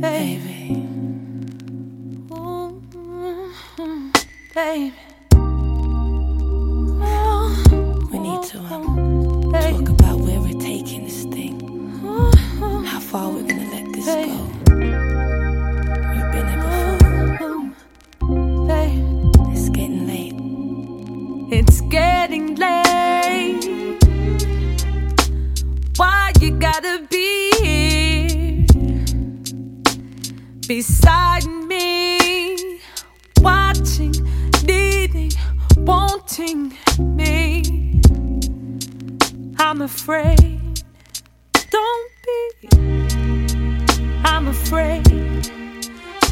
baby. Baby. We need to um, talk about where we're taking this thing, how far we're gonna let this go. We've been here before. It's getting late. It's getting late. Why you gotta be? Beside me, watching, needing, wanting me? I'm afraid. Don't be. I'm afraid.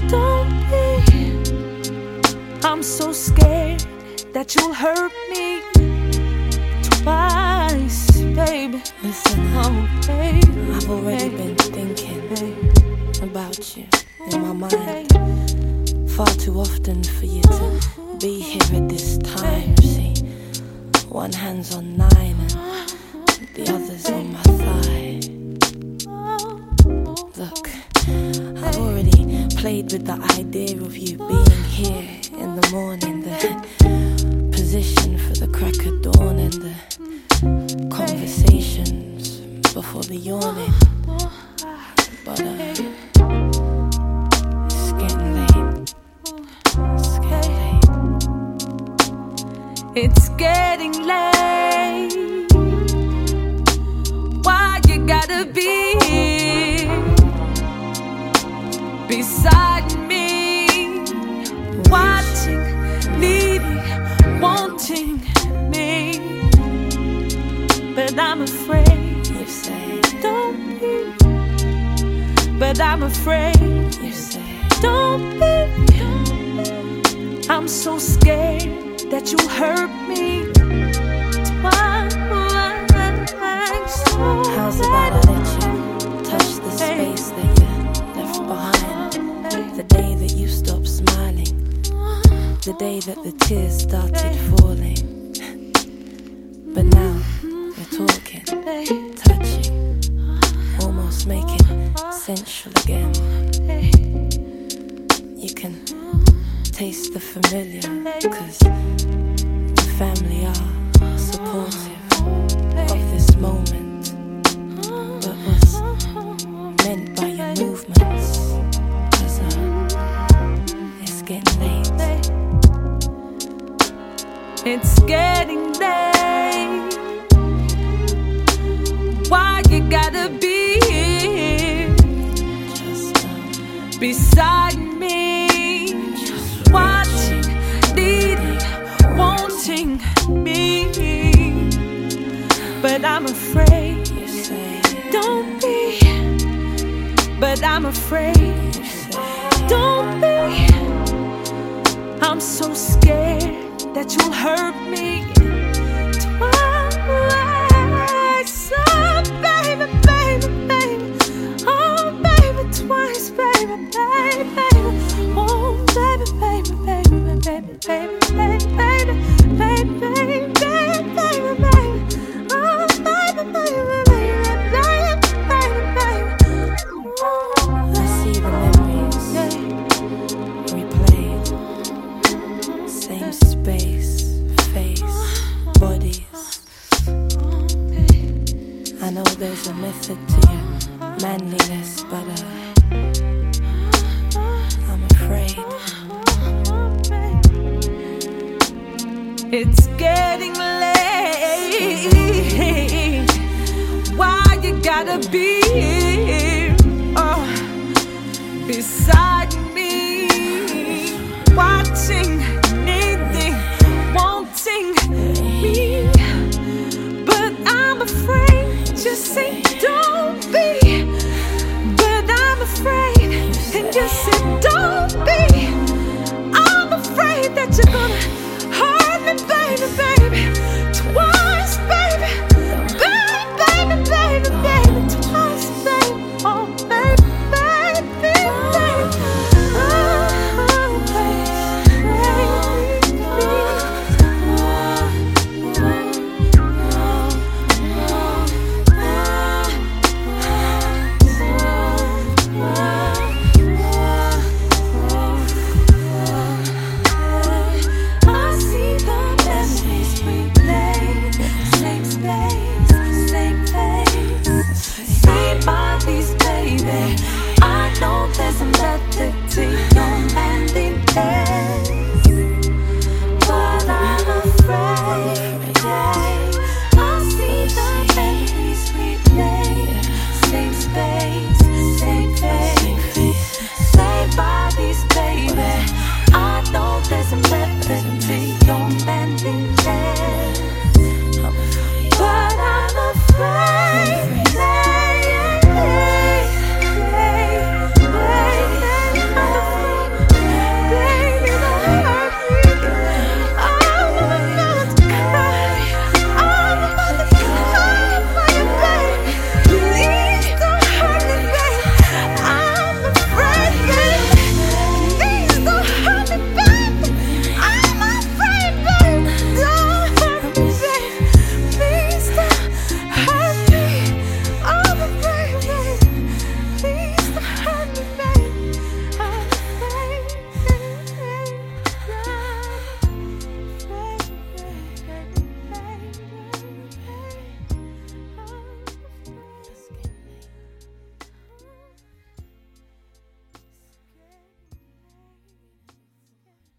Don't be. I'm so scared that you'll hurt me twice, baby. Listen, Oh, baby. I've already been thinking about you in my mind. Far too often for you to be here at this time. See, one hand's on nine and the other's on my thigh. Look, I've already played with the idea of you being here in the morning, the position for the crack of dawn and the conversations before the yawning. But uh, It's getting late. Why you gotta be here beside me, watching, needing, wanting me? But I'm afraid, You say, don't be. But I'm afraid, you say, don't be. I'm so scared that you'll hurt me. Twice. how's about I let you touch the space that you left behind? The day that you stopped smiling, the day that the tears started falling. But now we're talking, touching, almost making sensual again. You can taste the familiar, cause the family are supportive of this moment. But what's meant by your movements? Cause uh, it's getting late. It's getting late. Why you gotta be here Just um, beside me? But I'm afraid, don't be. But I'm afraid, don't be. I'm so scared that you'll hurt me there's a method to your manliness, but uh, I'm afraid. It's getting late. Why you gotta be